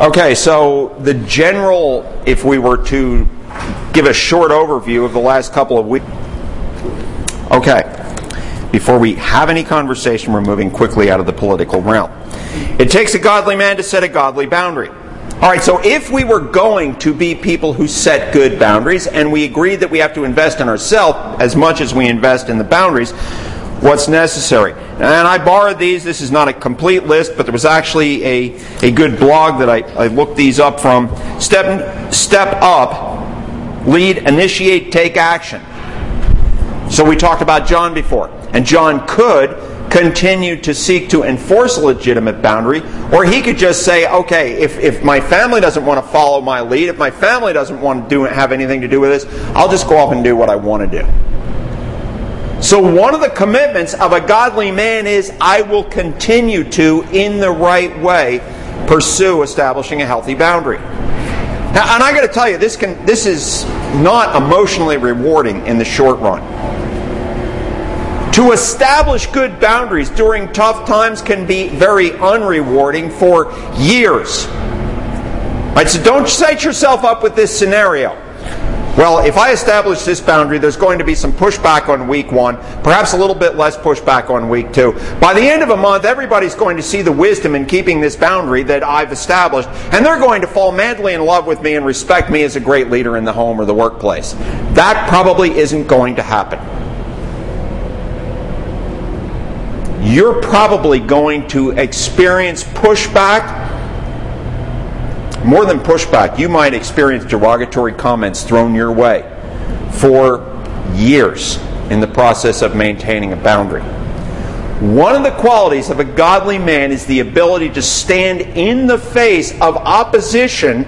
Okay, so the general, if we were to give a short overview of the last couple of weeks. Okay, before we have any conversation, we're moving quickly out of the political realm. It takes a godly man to set a godly boundary. All right, so if we were going to be people who set good boundaries, and we agreed that we have to invest in ourselves as much as we invest in the boundaries, what's necessary? And I borrowed these. This is not a complete list, but there was actually a, a good blog that I, I looked these up from. Step, step up, lead, initiate, take action. So we talked about John before. And John could continue to seek to enforce a legitimate boundary, or he could just say, okay, if, if my family doesn't want to follow my lead, if my family doesn't want to do, have anything to do with this, I'll just go off and do what I want to do. So, one of the commitments of a godly man is I will continue to, in the right way, pursue establishing a healthy boundary. Now, and I got to tell you, this can this is not emotionally rewarding in the short run. To establish good boundaries during tough times can be very unrewarding for years. Right, so don't set yourself up with this scenario. Well, if I establish this boundary, there's going to be some pushback on week one, perhaps a little bit less pushback on week two. By the end of a month, everybody's going to see the wisdom in keeping this boundary that I've established, and they're going to fall madly in love with me and respect me as a great leader in the home or the workplace. That probably isn't going to happen. you're probably going to experience pushback. More than pushback, you might experience derogatory comments thrown your way for years in the process of maintaining a boundary. One of the qualities of a godly man is the ability to stand in the face of opposition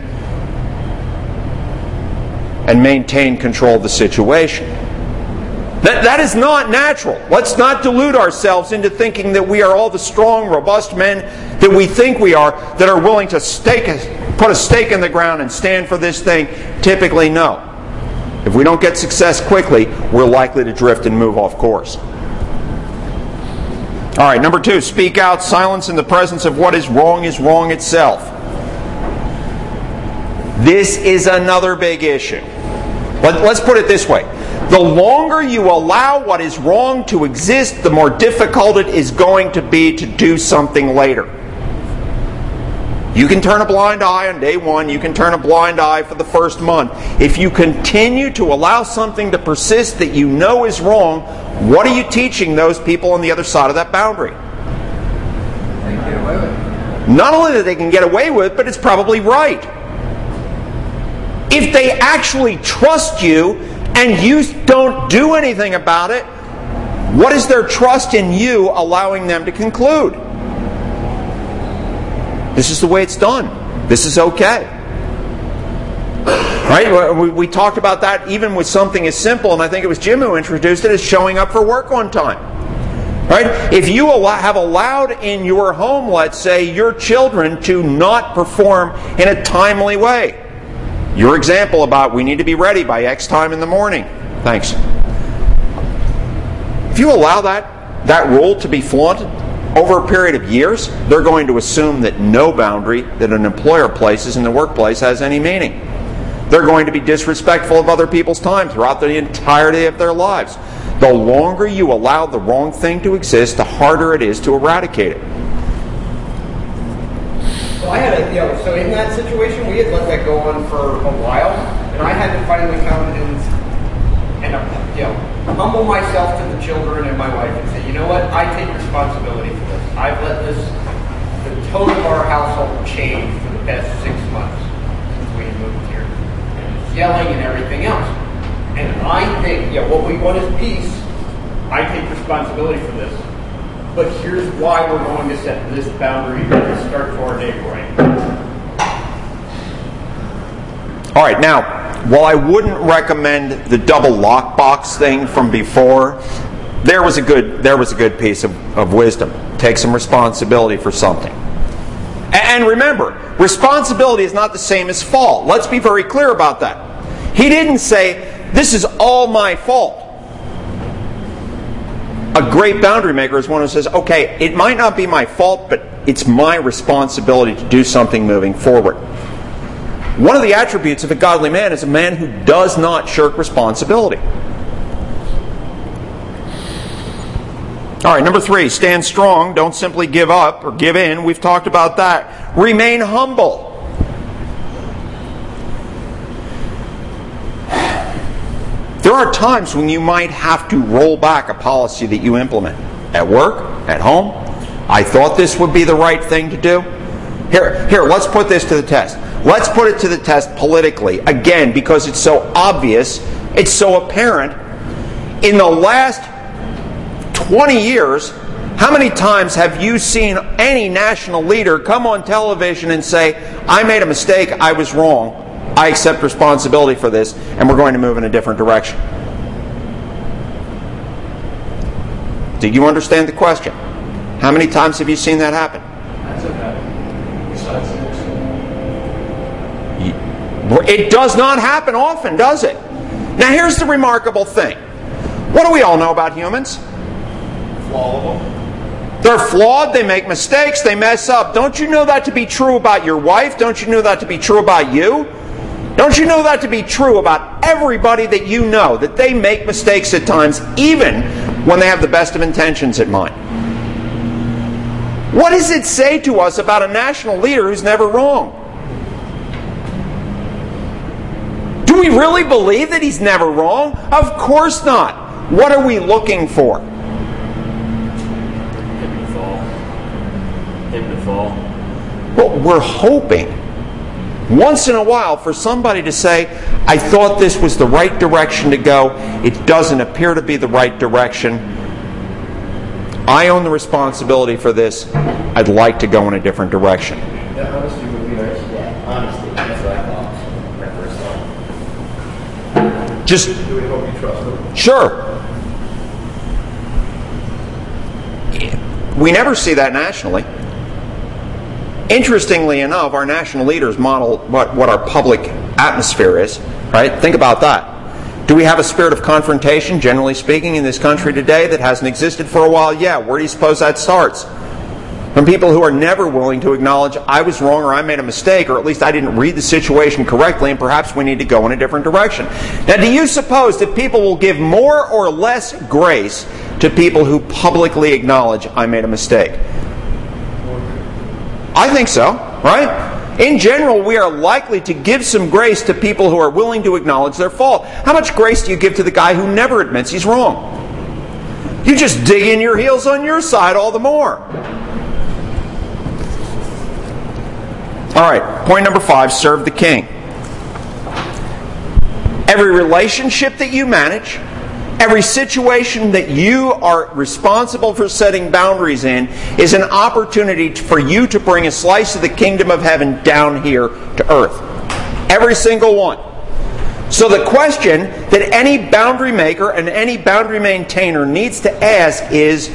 and maintain control of the situation. That, that is not natural. Let's not delude ourselves into thinking that we are all the strong, robust men that we think we are that are willing to stake, put a stake in the ground and stand for this thing. Typically, no. If we don't get success quickly, we're likely to drift and move off course. All right, number two, speak out. Silence in the presence of what is wrong is wrong itself. This is another big issue. Let, us put it this way the longer you allow what is wrong to exist, the more difficult it is going to be to do something later. You can turn a blind eye on day one, you can turn a blind eye for the first month. If you continue to allow something to persist that you know is wrong, what are you teaching those people on the other side of that boundary? Not only that they can get away with but it's probably right. If they actually trust you and you don't do anything about it, what is their trust in you allowing them to conclude? This is the way it's done. This is okay. Right? We, talked about that even with something as simple, and I think it was Jim who introduced it, as showing up for work on time. Right? If you have allowed in your home, let's say, your children to not perform in a timely way, your example about we need to be ready by X time in the morning. Thanks. If you allow that, that rule to be flaunted over a period of years, they're going to assume that no boundary that an employer places in the workplace has any meaning. They're going to be disrespectful of other people's time throughout the entirety of their lives. The longer you allow the wrong thing to exist, the harder it is to eradicate it. So I had a, you know, so in that situation, we had let that go on for a while, and I had to finally come and, and you know, humble myself to the children and my wife and say, you know what, I take responsibility for this. I've let this, the tone of our household change for the past six months since we moved here. And yelling and everything else. And I think, yeah, what we want is peace. I take responsibility for this but here's why we're going to set this boundary to start for our day right. All right, now, while I wouldn't recommend the double lockbox thing from before, there was a good there was a good piece of, of wisdom. Take some responsibility for something. And remember, responsibility is not the same as fault. Let's be very clear about that. He didn't say, This is all my fault. A great boundary maker is one who says, okay, it might not be my fault, but it's my responsibility to do something moving forward. One of the attributes of a godly man is a man who does not shirk responsibility. All right, number three, stand strong. Don't simply give up or give in. We've talked about that. Remain humble. There are times when you might have to roll back a policy that you implement at work, at home. I thought this would be the right thing to do. Here, here, let's put this to the test. Let's put it to the test politically. Again, because it's so obvious, it's so apparent. In the last 20 years, how many times have you seen any national leader come on television and say, I made a mistake, I was wrong, I accept responsibility for this, and we're going to move in a different direction? Did you understand the question? How many times have you seen that happen? It does not happen often, does it? Now, here's the remarkable thing. What do we all know about humans? They're flawed, they make mistakes, they mess up. Don't you know that to be true about your wife? Don't you know that to be true about you? Don't you know that to be true about everybody that you know? That they make mistakes at times, even when they have the best of intentions in mind. What does it say to us about a national leader who's never wrong? Do we really believe that he's never wrong? Of course not. What are we looking for? Him to fall. Him to fall. Well, we're hoping once in a while for somebody to say, I thought this was the right direction to go. It doesn't appear to be the right direction. I own the responsibility for this. I'd like to go in a different direction. That honesty would be nice. Yeah, honesty. That's what I thought. When I first saw it. Just Do we hope you trust them? Sure. We never see that nationally. Interestingly enough, our national leaders model what, what our public atmosphere is, right? Think about that. Do we have a spirit of confrontation, generally speaking, in this country today that hasn't existed for a while? Yeah. Where do you suppose that starts? From people who are never willing to acknowledge I was wrong or I made a mistake or at least I didn't read the situation correctly and perhaps we need to go in a different direction. Now, do you suppose that people will give more or less grace to people who publicly acknowledge I made a mistake? I think so, right? In general, we are likely to give some grace to people who are willing to acknowledge their fault. How much grace do you give to the guy who never admits he's wrong? You just dig in your heels on your side all the more. All right, point number five serve the king. Every relationship that you manage, every situation that you are responsible for setting boundaries in, is an opportunity for you to bring a slice of the kingdom of heaven down here to earth. Every single one. So the question that any boundary maker and any boundary maintainer needs to ask is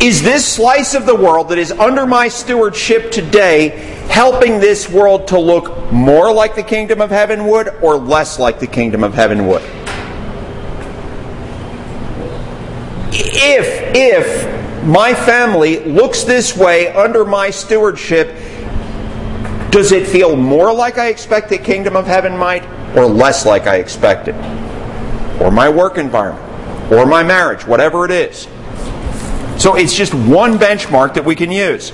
is this slice of the world that is under my stewardship today helping this world to look more like the kingdom of heaven would or less like the kingdom of heaven would? If, if my family looks this way under my stewardship, does it feel more like I expect the kingdom of heaven might or less like I expect it? Or my work environment, or my marriage, whatever it is. So it's just one benchmark that we can use.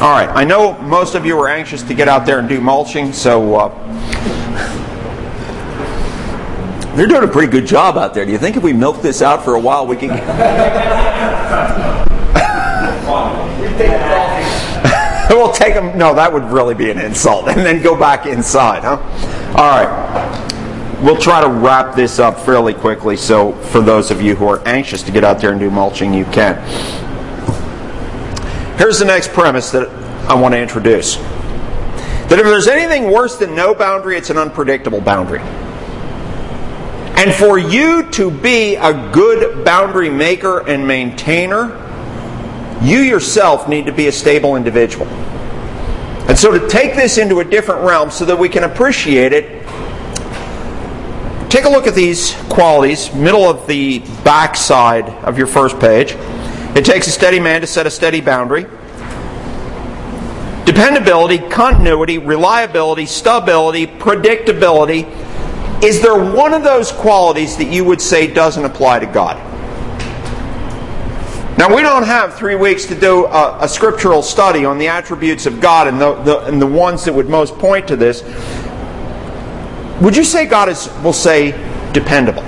All right, I know most of you are anxious to get out there and do mulching, so uh, they're doing a pretty good job out there. Do you think if we milk this out for a while, we can? we'll take them. No, that would really be an insult, and then go back inside, huh? All right we'll try to wrap this up fairly quickly so for those of you who are anxious to get out there and do mulching, you can. Here's the next premise that I want to introduce that if there's anything worse than no boundary, it's an unpredictable boundary. And for you to be a good boundary maker and maintainer, you yourself need to be a stable individual. And so to take this into a different realm so that we can appreciate it, take a look at these qualities, middle of the back side of your first page. It takes a steady man to set a steady boundary. Dependability, continuity, reliability, stability, predictability. Is there one of those qualities that you would say doesn't apply to God? Now, we don't have three weeks to do a, a scriptural study on the attributes of God and the, the, and the ones that would most point to this. Would you say God is, we'll say, dependable?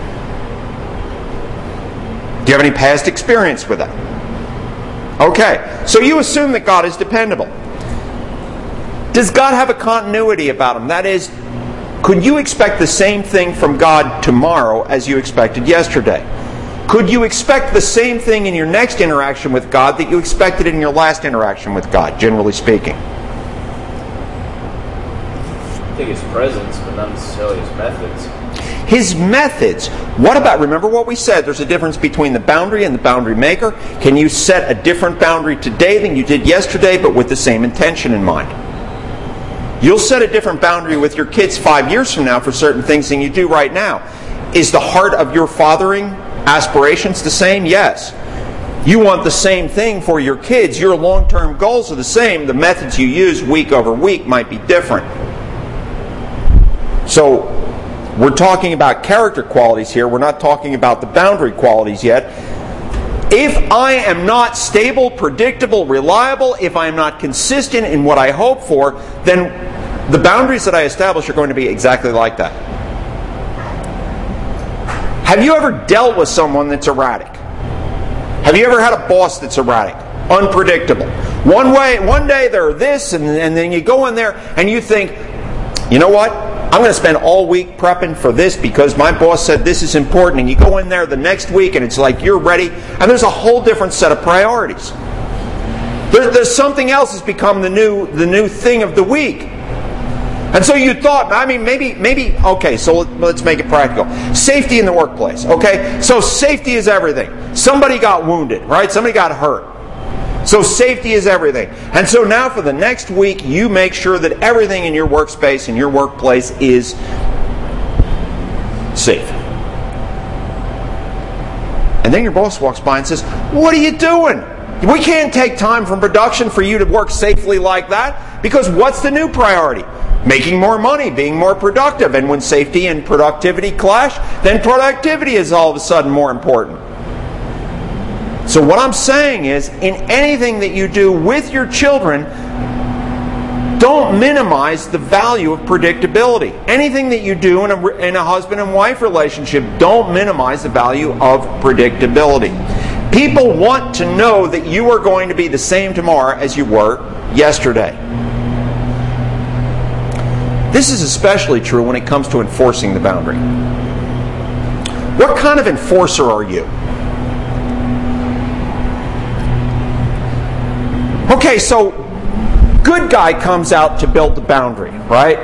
Do you have any past experience with that? Okay, so you assume that God is dependable. Does God have a continuity about him? That is, could you expect the same thing from God tomorrow as you expected yesterday? Could you expect the same thing in your next interaction with God that you expected in your last interaction with God, generally speaking? Think his presence, but not necessarily his methods. His methods. What about, remember what we said, there's a difference between the boundary and the boundary maker. Can you set a different boundary today than you did yesterday, but with the same intention in mind? You'll set a different boundary with your kids five years from now for certain things than you do right now. Is the heart of your fathering Aspirations the same? Yes. You want the same thing for your kids. Your long term goals are the same. The methods you use week over week might be different. So, we're talking about character qualities here. We're not talking about the boundary qualities yet. If I am not stable, predictable, reliable, if I am not consistent in what I hope for, then the boundaries that I establish are going to be exactly like that. Have you ever dealt with someone that's erratic? Have you ever had a boss that's erratic? Unpredictable. One way, one day they're this, and, and then you go in there and you think, you know what? I'm going to spend all week prepping for this because my boss said this is important. And you go in there the next week and it's like you're ready, and there's a whole different set of priorities. There, there's something else has become the new the new thing of the week. And so you thought, I mean, maybe, maybe, okay, so let's make it practical. Safety in the workplace, okay? So safety is everything. Somebody got wounded, right? Somebody got hurt. So safety is everything. And so now for the next week, you make sure that everything in your workspace, in your workplace is safe. And then your boss walks by and says, What are you doing? We can't take time from production for you to work safely like that because what's the new priority? making more money, being more productive. And when safety and productivity clash, then productivity is all of a sudden more important. So, what I'm saying is, in anything that you do with your children, don't minimize the value of predictability. Anything that you do in a, in a husband and wife relationship, don't minimize the value of predictability. People want to know that you are going to be the same tomorrow as you were yesterday. This is especially true when it comes to enforcing the boundary. What kind of enforcer are you? Okay, so good guy comes out to build the boundary, right?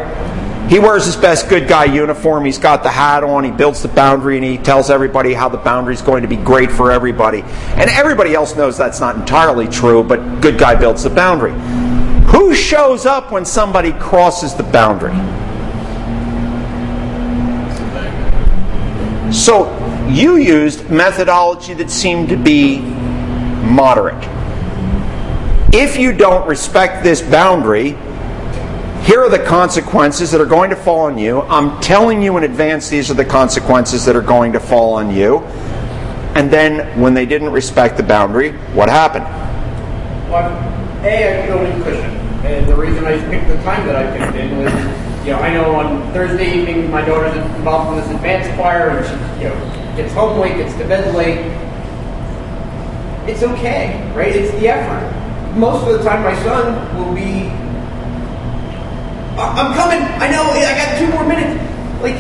He wears his best good guy uniform. He's got the hat on. He builds the boundary and he tells everybody how the boundary is going to be great for everybody. And everybody else knows that's not entirely true, but good guy builds the boundary. Who shows up when somebody crosses the boundary? So you used methodology that seemed to be moderate. If you don't respect this boundary, here are the consequences that are going to fall on you. I'm telling you in advance these are the consequences that are going to fall on you. And then when they didn't respect the boundary, what happened? Well, A, I feel any cushion. And the reason I picked the time that I picked in was, you know, I know on Thursday evening my daughter's involved in this advanced choir and she, you know, gets home late, gets to bed late. It's okay, right? It's the effort. Most of the time my son will be, I'm coming, I know, I got two more minutes. Like,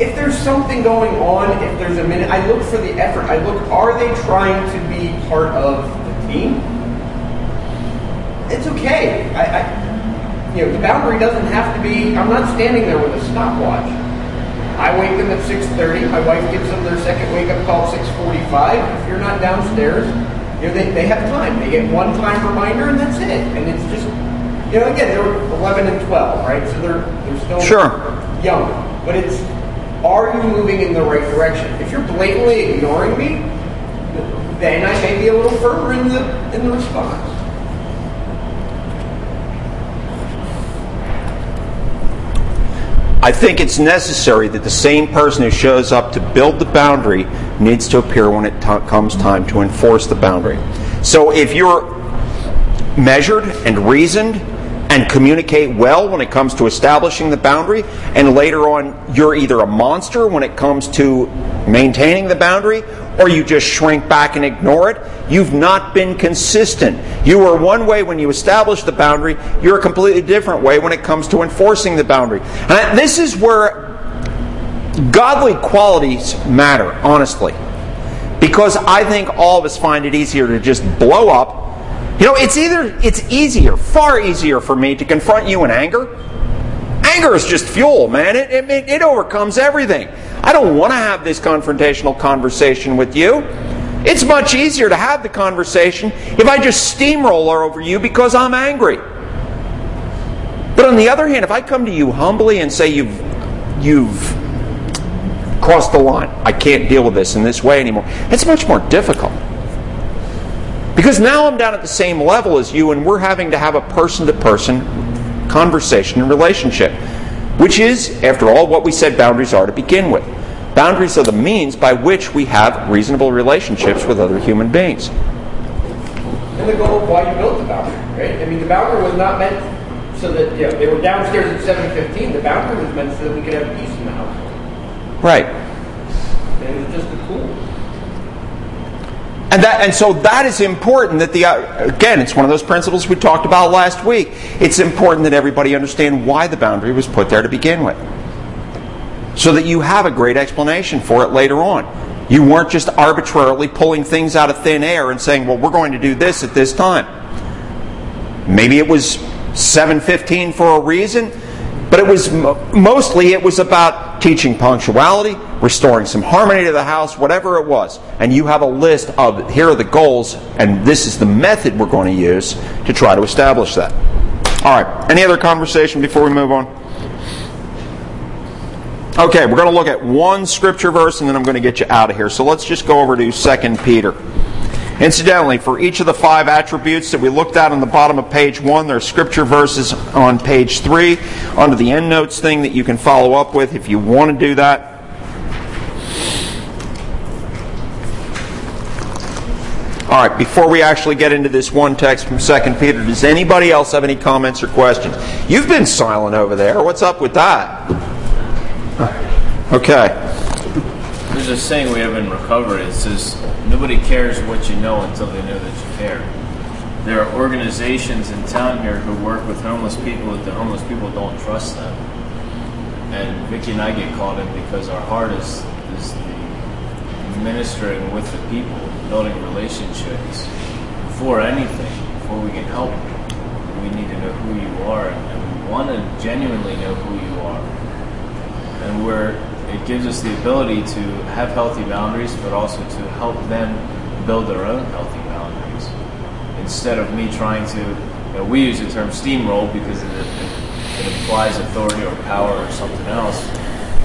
if there's something going on, if there's a minute, I look for the effort. I look, are they trying to be part of the team? it's okay. I, I, you know, the boundary doesn't have to be. I'm not standing there with a stopwatch. I wake them at 6:30. My wife gives them their second wake-up call at 6:45. If you're not downstairs, you know they, they have time. They get one time reminder, and that's it. And it's just, you know, again, they're 11 and 12, right? So they're they're still sure. young. But it's are you moving in the right direction? If you're blatantly ignoring me, then I may be a little firmer in the in the response. I think it's necessary that the same person who shows up to build the boundary needs to appear when it t- comes time to enforce the boundary. So if you're measured and reasoned and communicate well when it comes to establishing the boundary, and later on you're either a monster when it comes to maintaining the boundary, or you just shrink back and ignore it, you've not been consistent. You were one way when you established the boundary, you're a completely different way when it comes to enforcing the boundary. And this is where godly qualities matter, honestly. Because I think all of us find it easier to just blow up. You know, it's either it's easier, far easier for me to confront you in anger. Anger is just fuel, man. It, it, it overcomes everything. I don't want to have this confrontational conversation with you. It's much easier to have the conversation if I just steamroller over you because I'm angry. But on the other hand, if I come to you humbly and say you've you've crossed the line, I can't deal with this in this way anymore, it's much more difficult. Because now I'm down at the same level as you, and we're having to have a person to person conversation and relationship, which is, after all, what we said boundaries are to begin with. Boundaries are the means by which we have reasonable relationships with other human beings. And the goal of why you built the boundary, right? I mean, the boundary was not meant so that you know, they were downstairs at seven fifteen. The boundary was meant so that we could have peace in the house. Right. Just a tool. And that, and so that is important that the uh, again, it's one of those principles we talked about last week. It's important that everybody understand why the boundary was put there to begin with so that you have a great explanation for it later on. You weren't just arbitrarily pulling things out of thin air and saying, "Well, we're going to do this at this time." Maybe it was 7:15 for a reason, but it was mostly it was about teaching punctuality, restoring some harmony to the house, whatever it was. And you have a list of here are the goals and this is the method we're going to use to try to establish that. All right. Any other conversation before we move on? Okay, we're going to look at one scripture verse and then I'm going to get you out of here. So let's just go over to 2 Peter. Incidentally, for each of the five attributes that we looked at on the bottom of page one, there are scripture verses on page three under the endnotes thing that you can follow up with if you want to do that. All right, before we actually get into this one text from 2 Peter, does anybody else have any comments or questions? You've been silent over there. What's up with that? Okay. There's a saying we have in recovery. It says, nobody cares what you know until they know that you care. There are organizations in town here who work with homeless people that the homeless people don't trust them. And Vicki and I get called in because our heart is, is the ministering with the people, building relationships. Before anything, before we can help, we need to know who you are and we want to genuinely know who you are and where it gives us the ability to have healthy boundaries, but also to help them build their own healthy boundaries. Instead of me trying to, you know, we use the term steamroll because it, it, it implies authority or power or something else,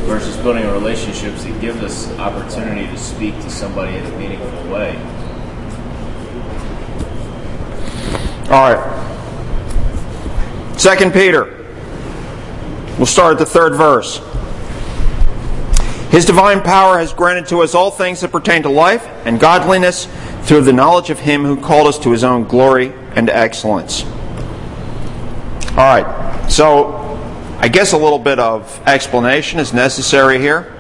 versus building relationships that gives us opportunity to speak to somebody in a meaningful way. All right. Second Peter. We'll start at the third verse. His divine power has granted to us all things that pertain to life and godliness through the knowledge of Him who called us to His own glory and excellence. All right, so I guess a little bit of explanation is necessary here.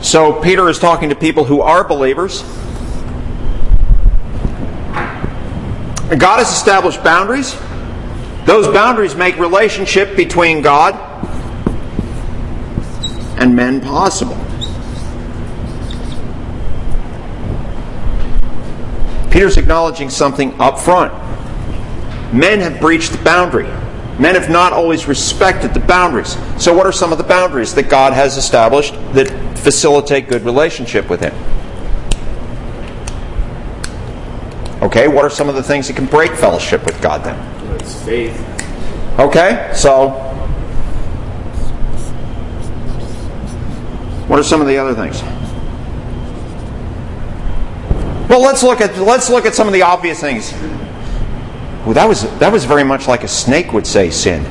So Peter is talking to people who are believers. God has established boundaries. Those boundaries make relationship between God and men possible. Peter's acknowledging something up front. Men have breached the boundary. Men have not always respected the boundaries. So, what are some of the boundaries that God has established that facilitate good relationship with Him? Okay, what are some of the things that can break fellowship with God then? It's faith. Okay, so What are some of the other things? Well, let's look at let's look at some of the obvious things. Well, that was that was very much like a snake would say sin.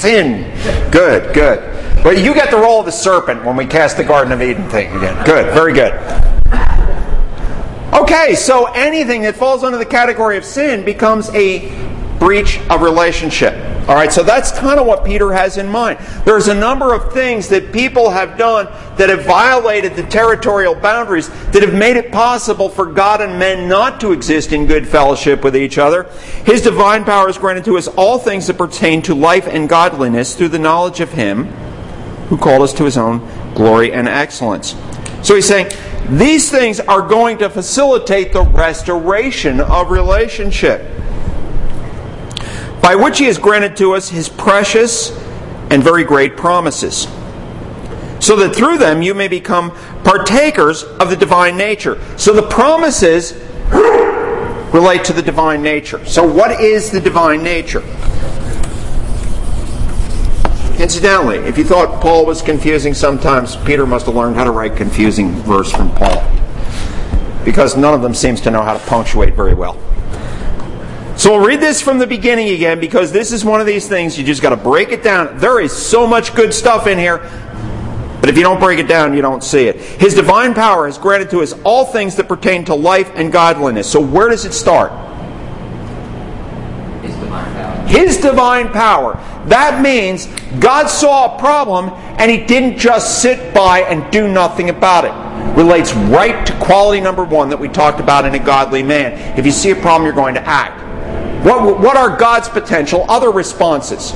Sin. Good, good. But you get the role of the serpent when we cast the Garden of Eden thing again. Good, very good. Okay, so anything that falls under the category of sin becomes a breach of relationship. All right, so that's kind of what Peter has in mind. There's a number of things that people have done that have violated the territorial boundaries that have made it possible for God and men not to exist in good fellowship with each other. His divine power has granted to us all things that pertain to life and godliness through the knowledge of Him who called us to His own glory and excellence. So he's saying these things are going to facilitate the restoration of relationship by which he has granted to us his precious and very great promises, so that through them you may become partakers of the divine nature. So the promises relate to the divine nature. So, what is the divine nature? Incidentally, if you thought Paul was confusing sometimes, Peter must have learned how to write confusing verse from Paul. Because none of them seems to know how to punctuate very well. So we'll read this from the beginning again because this is one of these things you just got to break it down. There is so much good stuff in here, but if you don't break it down, you don't see it. His divine power has granted to us all things that pertain to life and godliness. So where does it start? His divine power. His divine power. That means God saw a problem and he didn't just sit by and do nothing about it. Relates right to quality number one that we talked about in a godly man. If you see a problem, you're going to act. What, what are God's potential other responses?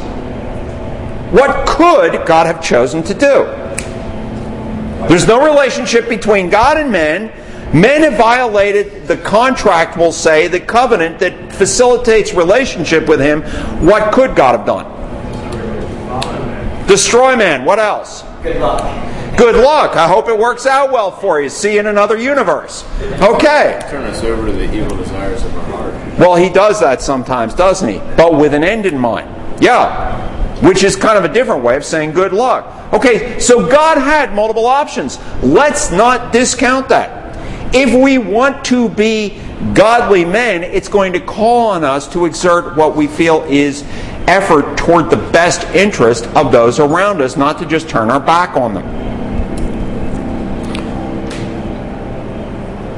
What could God have chosen to do? There's no relationship between God and men. Men have violated the contract, we'll say, the covenant that facilitates relationship with Him. What could God have done? Destroy man. What else? Good luck. Good luck. I hope it works out well for you. See you in another universe. Okay. Turn us over to the evil desires of our heart. Well, he does that sometimes, doesn't he? But with an end in mind. Yeah. Which is kind of a different way of saying good luck. Okay, so God had multiple options. Let's not discount that. If we want to be godly men, it's going to call on us to exert what we feel is effort toward the best interest of those around us, not to just turn our back on them.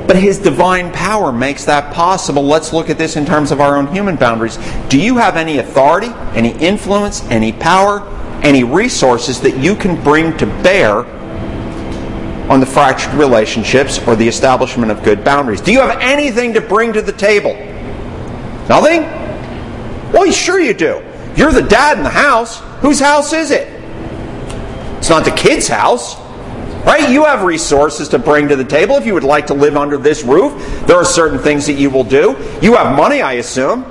But His divine power makes that possible. Let's look at this in terms of our own human boundaries. Do you have any authority, any influence, any power, any resources that you can bring to bear on the fractured relationships or the establishment of good boundaries? Do you have anything to bring to the table? Nothing? Well, sure you do. You're the dad in the house. Whose house is it? It's not the kid's house. Right? You have resources to bring to the table if you would like to live under this roof. There are certain things that you will do. You have money, I assume.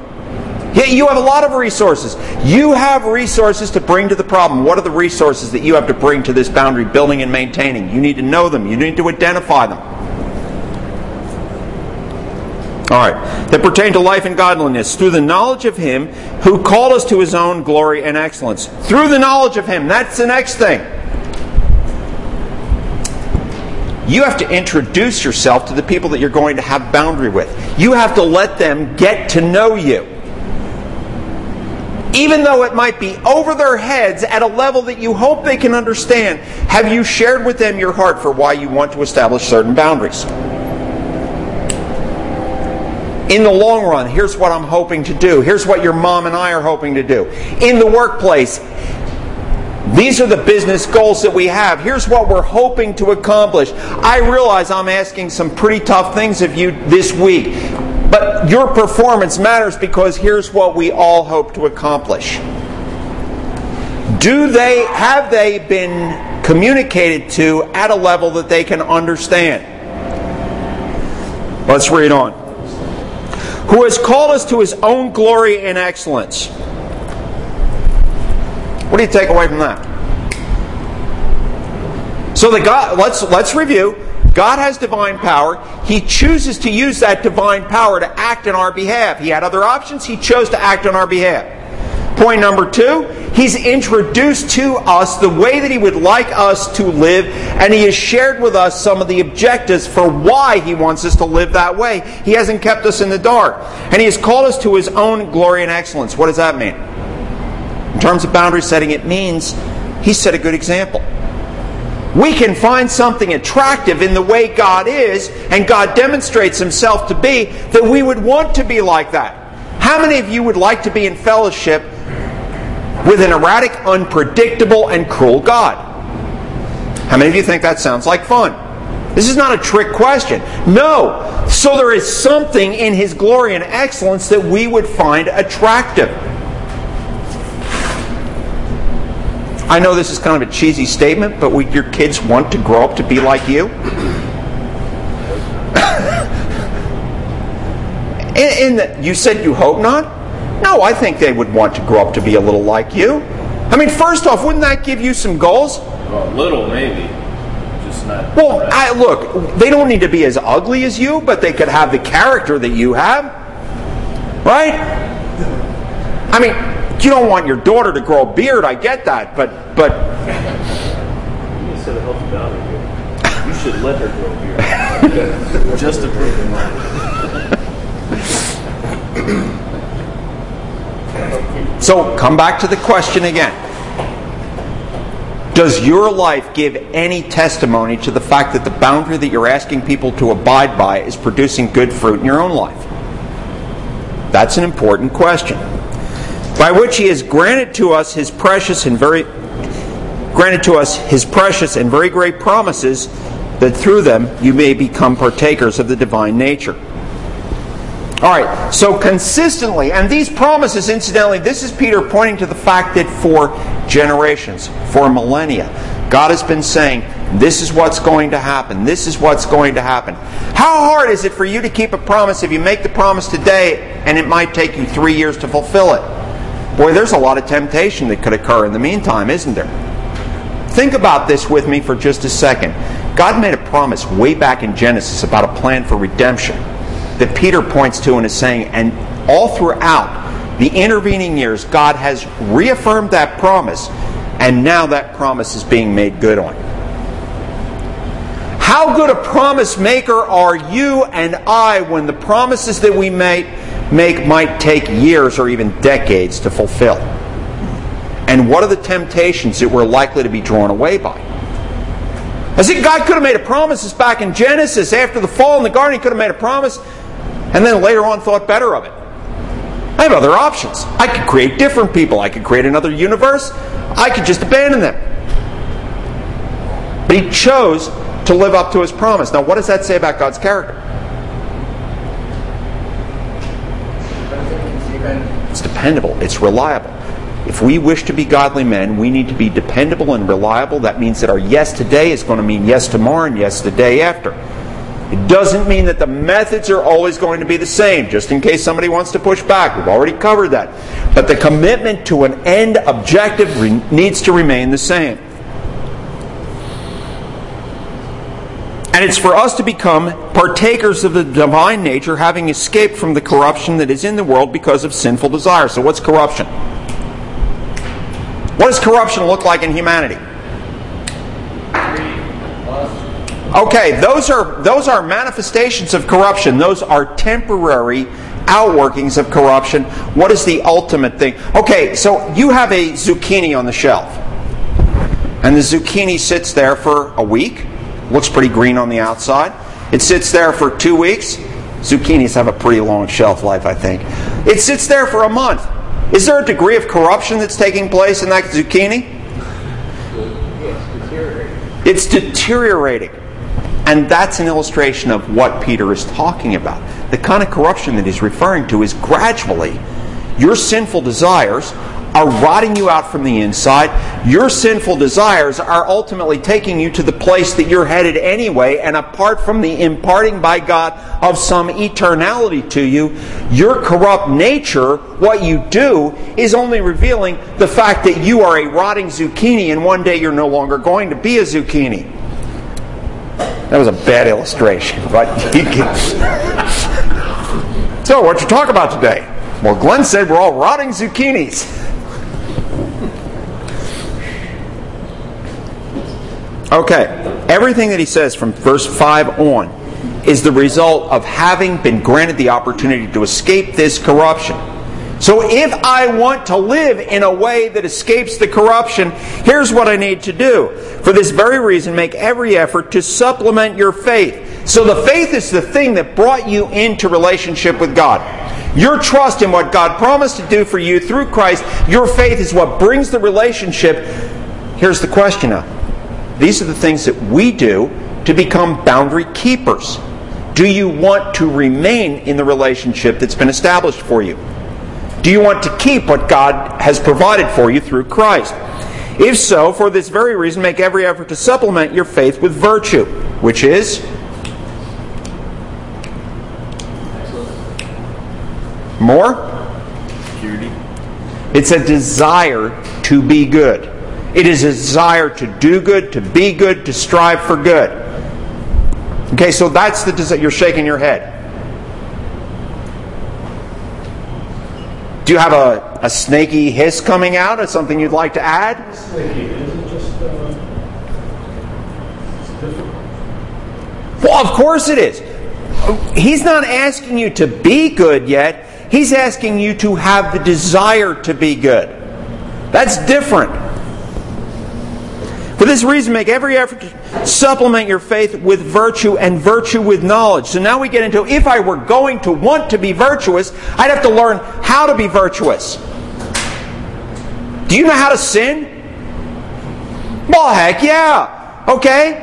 Yeah, you have a lot of resources. You have resources to bring to the problem. What are the resources that you have to bring to this boundary building and maintaining? You need to know them. You need to identify them. All right. That pertain to life and godliness through the knowledge of Him who called us to His own glory and excellence. Through the knowledge of Him. That's the next thing. You have to introduce yourself to the people that you're going to have boundary with. You have to let them get to know you. Even though it might be over their heads at a level that you hope they can understand, have you shared with them your heart for why you want to establish certain boundaries? In the long run, here's what I'm hoping to do. Here's what your mom and I are hoping to do. In the workplace, these are the business goals that we have. Here's what we're hoping to accomplish. I realize I'm asking some pretty tough things of you this week, but your performance matters because here's what we all hope to accomplish. Do they have they been communicated to at a level that they can understand? Let's read on who has called us to his own glory and excellence. What do you take away from that? So the God let's let's review. God has divine power. He chooses to use that divine power to act in our behalf. He had other options, he chose to act on our behalf. Point number two, he's introduced to us the way that he would like us to live, and he has shared with us some of the objectives for why he wants us to live that way. He hasn't kept us in the dark. And he has called us to his own glory and excellence. What does that mean? In terms of boundary setting, it means he set a good example. We can find something attractive in the way God is, and God demonstrates himself to be, that we would want to be like that. How many of you would like to be in fellowship with an erratic, unpredictable, and cruel God? How many of you think that sounds like fun? This is not a trick question. No. So there is something in His glory and excellence that we would find attractive. I know this is kind of a cheesy statement, but would your kids want to grow up to be like you? in, the, you said you hope not? No, I think they would want to grow up to be a little like you. I mean, first off, wouldn't that give you some goals? Well, little maybe, just not. Well, I, look, they don't need to be as ugly as you, but they could have the character that you have, right? I mean, you don't want your daughter to grow a beard. I get that, but but. You said a healthy boundary here. You should let her grow a beard. just to prove them So come back to the question again. Does your life give any testimony to the fact that the boundary that you're asking people to abide by is producing good fruit in your own life? That's an important question. By which he has granted to us his precious and very granted to us his precious and very great promises that through them you may become partakers of the divine nature. All right, so consistently, and these promises, incidentally, this is Peter pointing to the fact that for generations, for millennia, God has been saying, This is what's going to happen. This is what's going to happen. How hard is it for you to keep a promise if you make the promise today and it might take you three years to fulfill it? Boy, there's a lot of temptation that could occur in the meantime, isn't there? Think about this with me for just a second. God made a promise way back in Genesis about a plan for redemption that Peter points to and is saying, and all throughout the intervening years, God has reaffirmed that promise, and now that promise is being made good on. How good a promise maker are you and I when the promises that we make, make might take years or even decades to fulfill? And what are the temptations that we're likely to be drawn away by? I think God could have made a promise back in Genesis after the fall in the garden. He could have made a promise and then later on thought better of it. I have other options. I could create different people. I could create another universe. I could just abandon them. But he chose to live up to his promise. Now, what does that say about God's character? It's dependable, it's reliable. If we wish to be godly men, we need to be dependable and reliable. That means that our yes today is going to mean yes tomorrow and yes the day after. It doesn't mean that the methods are always going to be the same, just in case somebody wants to push back. We've already covered that. But the commitment to an end objective re- needs to remain the same. And it's for us to become partakers of the divine nature, having escaped from the corruption that is in the world because of sinful desire. So, what's corruption? What does corruption look like in humanity? Okay, those are those are manifestations of corruption. Those are temporary outworkings of corruption. What is the ultimate thing? Okay, so you have a zucchini on the shelf. And the zucchini sits there for a week. Looks pretty green on the outside. It sits there for 2 weeks. Zucchinis have a pretty long shelf life, I think. It sits there for a month. Is there a degree of corruption that's taking place in that zucchini? It's deteriorating. And that's an illustration of what Peter is talking about. The kind of corruption that he's referring to is gradually your sinful desires are rotting you out from the inside. Your sinful desires are ultimately taking you to the place that you're headed anyway. And apart from the imparting by God of some eternality to you, your corrupt nature, what you do, is only revealing the fact that you are a rotting zucchini and one day you're no longer going to be a zucchini. That was a bad illustration, but you so, what you talk about today? Well, Glenn said we're all rotting zucchinis. Okay, everything that he says from verse 5 on is the result of having been granted the opportunity to escape this corruption. So if I want to live in a way that escapes the corruption, here's what I need to do. For this very reason, make every effort to supplement your faith. So the faith is the thing that brought you into relationship with God. Your trust in what God promised to do for you through Christ, your faith is what brings the relationship. Here's the question now. These are the things that we do to become boundary keepers. Do you want to remain in the relationship that's been established for you? Do you want to keep what God has provided for you through Christ? If so, for this very reason, make every effort to supplement your faith with virtue, which is more? It's a desire to be good. It is a desire to do good, to be good, to strive for good. Okay, so that's the desire. You're shaking your head. Do you have a, a snaky hiss coming out or something you'd like to add? Well, of course it is. He's not asking you to be good yet. He's asking you to have the desire to be good. That's different. For this reason, make every effort to supplement your faith with virtue and virtue with knowledge. So now we get into if I were going to want to be virtuous, I'd have to learn how to be virtuous. Do you know how to sin? Well, heck yeah. Okay.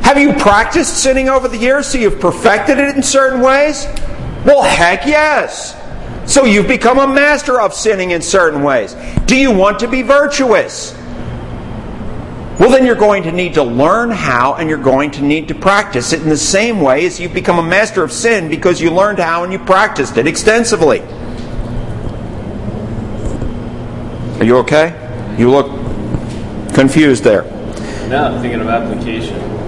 Have you practiced sinning over the years so you've perfected it in certain ways? Well, heck yes. So you've become a master of sinning in certain ways. Do you want to be virtuous? Well, then you're going to need to learn how and you're going to need to practice it in the same way as you've become a master of sin because you learned how and you practiced it extensively. Are you okay? You look confused there. No, I'm thinking of application.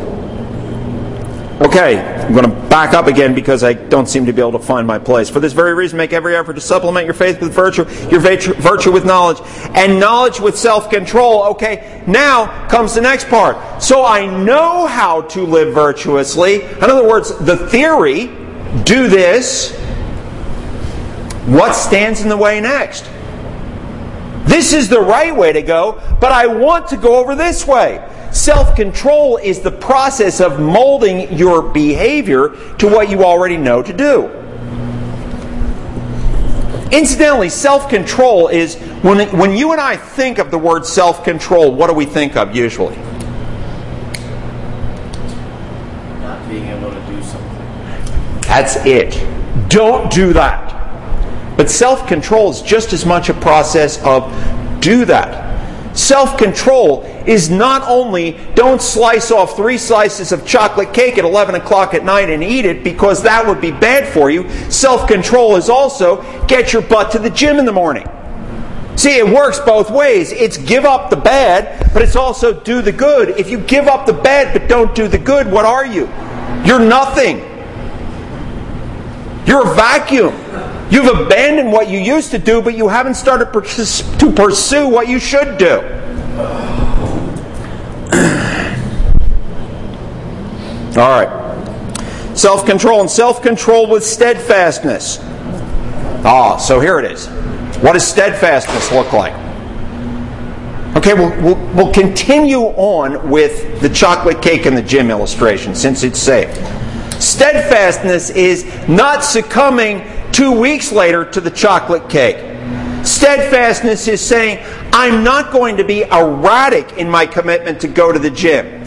Okay, I'm going to back up again because I don't seem to be able to find my place. For this very reason, make every effort to supplement your faith with virtue, your virtue with knowledge, and knowledge with self control. Okay, now comes the next part. So I know how to live virtuously. In other words, the theory do this. What stands in the way next? This is the right way to go, but I want to go over this way. Self control is the process of molding your behavior to what you already know to do. Incidentally, self control is when, when you and I think of the word self control, what do we think of usually? Not being able to do something. That's it. Don't do that. But self control is just as much a process of do that. Self control is not only don't slice off three slices of chocolate cake at 11 o'clock at night and eat it because that would be bad for you. Self control is also get your butt to the gym in the morning. See, it works both ways. It's give up the bad, but it's also do the good. If you give up the bad but don't do the good, what are you? You're nothing. You're a vacuum. You've abandoned what you used to do, but you haven't started to pursue what you should do. All right. Self control and self control with steadfastness. Ah, so here it is. What does steadfastness look like? Okay, we'll, we'll, we'll continue on with the chocolate cake and the gym illustration since it's safe. Steadfastness is not succumbing two weeks later to the chocolate cake. Steadfastness is saying, I'm not going to be erratic in my commitment to go to the gym.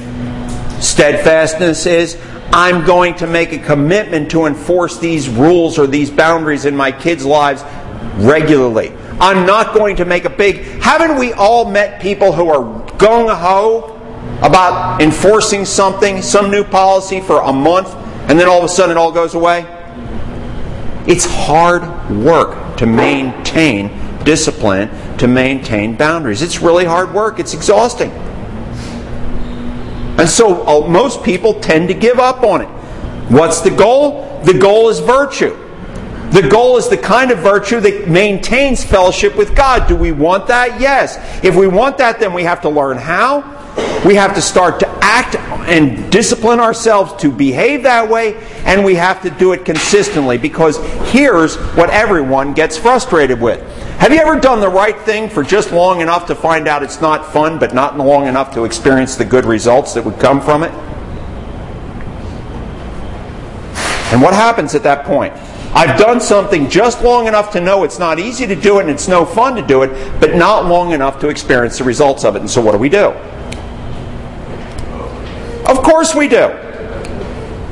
Steadfastness is, I'm going to make a commitment to enforce these rules or these boundaries in my kids' lives regularly. I'm not going to make a big. Haven't we all met people who are gung ho about enforcing something, some new policy for a month, and then all of a sudden it all goes away? It's hard work to maintain discipline, to maintain boundaries. It's really hard work, it's exhausting. And so uh, most people tend to give up on it. What's the goal? The goal is virtue. The goal is the kind of virtue that maintains fellowship with God. Do we want that? Yes. If we want that, then we have to learn how. We have to start to act and discipline ourselves to behave that way, and we have to do it consistently because here's what everyone gets frustrated with. Have you ever done the right thing for just long enough to find out it's not fun, but not long enough to experience the good results that would come from it? And what happens at that point? I've done something just long enough to know it's not easy to do it and it's no fun to do it, but not long enough to experience the results of it. And so what do we do? Of course we do.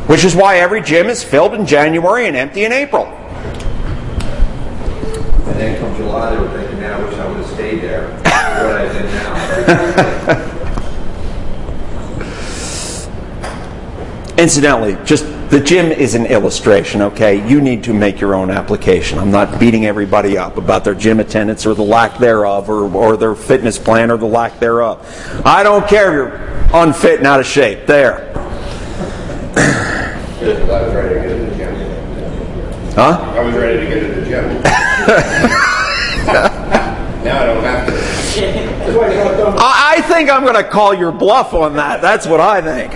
Which is why every gym is filled in January and empty in April. And then come July, they were thinking, man, I wish I would have stayed there. what I did now. Incidentally, just the gym is an illustration, okay? You need to make your own application. I'm not beating everybody up about their gym attendance or the lack thereof or, or their fitness plan or the lack thereof. I don't care if you're unfit and out of shape. There. I was ready to get to the gym. Huh? I was ready to get to the gym. now I don't have to. I, I think I'm going to call your bluff on that. That's what I think.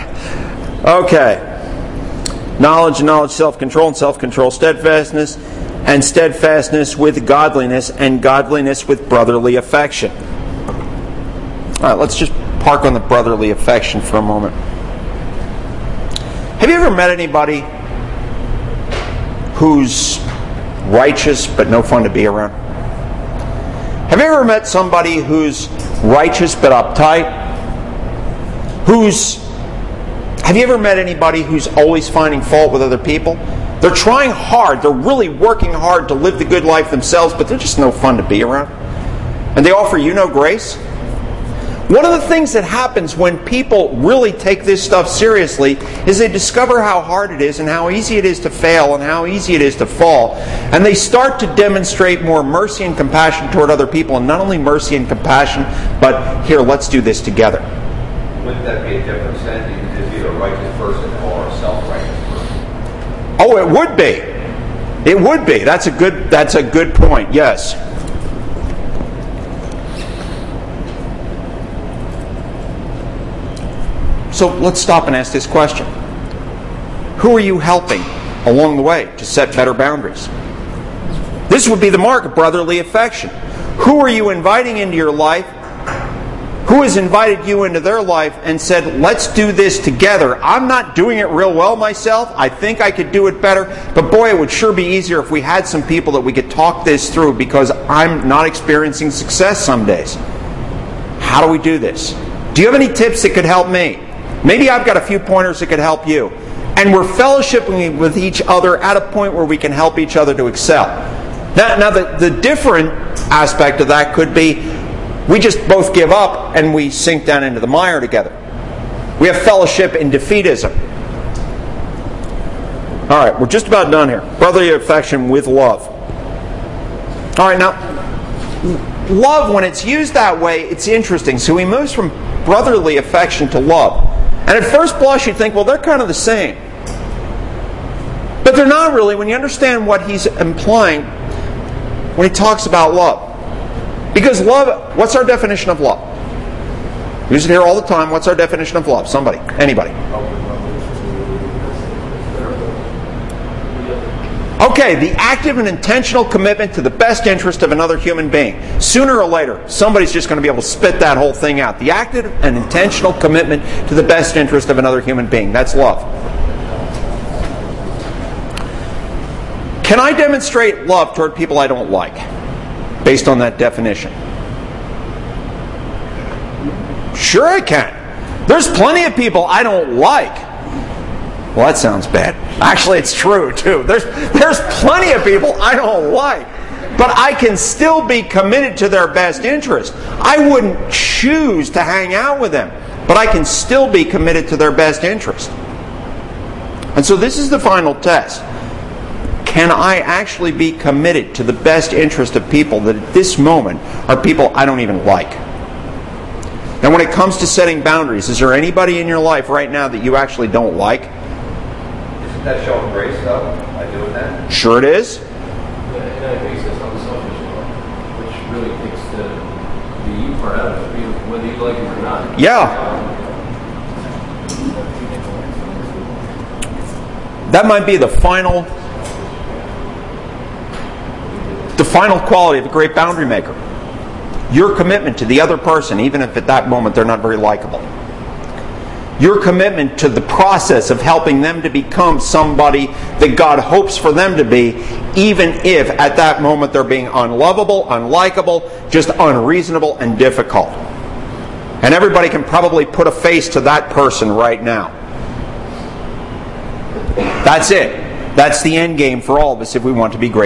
Okay. Knowledge, knowledge, self control, and self control, steadfastness, and steadfastness with godliness, and godliness with brotherly affection. All right, let's just park on the brotherly affection for a moment. Have you ever met anybody who's righteous but no fun to be around? Have you ever met somebody who's righteous but uptight? Who's have you ever met anybody who's always finding fault with other people? They're trying hard, they're really working hard to live the good life themselves, but they're just no fun to be around. And they offer you no grace? One of the things that happens when people really take this stuff seriously is they discover how hard it is and how easy it is to fail and how easy it is to fall. And they start to demonstrate more mercy and compassion toward other people. And not only mercy and compassion, but here, let's do this together. Wouldn't that be a? Because you're a righteous person or a self-righteous person. Oh, it would be. It would be. That's a good that's a good point. Yes. So let's stop and ask this question. Who are you helping along the way to set better boundaries? This would be the mark of brotherly affection. Who are you inviting into your life who has invited you into their life and said, let's do this together. I'm not doing it real well myself. I think I could do it better. But boy, it would sure be easier if we had some people that we could talk this through because I'm not experiencing success some days. How do we do this? Do you have any tips that could help me? Maybe I've got a few pointers that could help you. And we're fellowshipping with each other at a point where we can help each other to excel. Now, now the, the different aspect of that could be we just both give up and we sink down into the mire together. We have fellowship in defeatism. All right, we're just about done here. Brotherly affection with love. All right, now, love, when it's used that way, it's interesting. So he moves from brotherly affection to love. And at first blush, you'd think, well, they're kind of the same. But they're not really when you understand what he's implying when he talks about love. Because love, what's our definition of love? We use it here all the time. What's our definition of love? Somebody. Anybody. Okay, the active and intentional commitment to the best interest of another human being. Sooner or later, somebody's just going to be able to spit that whole thing out. The active and intentional commitment to the best interest of another human being. That's love. Can I demonstrate love toward people I don't like? Based on that definition? Sure, I can. There's plenty of people I don't like. Well, that sounds bad. Actually, it's true, too. There's, there's plenty of people I don't like. But I can still be committed to their best interest. I wouldn't choose to hang out with them, but I can still be committed to their best interest. And so this is the final test. Can I actually be committed to the best interest of people that at this moment are people I don't even like? Now, when it comes to setting boundaries, is there anybody in your life right now that you actually don't like? Isn't that showing grace, though, by doing that? Sure, it is. And I base this on selfish love, which really takes the, the you forever, whether you like him or not. Yeah. That might be the final the final quality of a great boundary maker. Your commitment to the other person, even if at that moment they're not very likable. Your commitment to the process of helping them to become somebody that God hopes for them to be, even if at that moment they're being unlovable, unlikable, just unreasonable and difficult. And everybody can probably put a face to that person right now. That's it. That's the end game for all of us if we want to be great.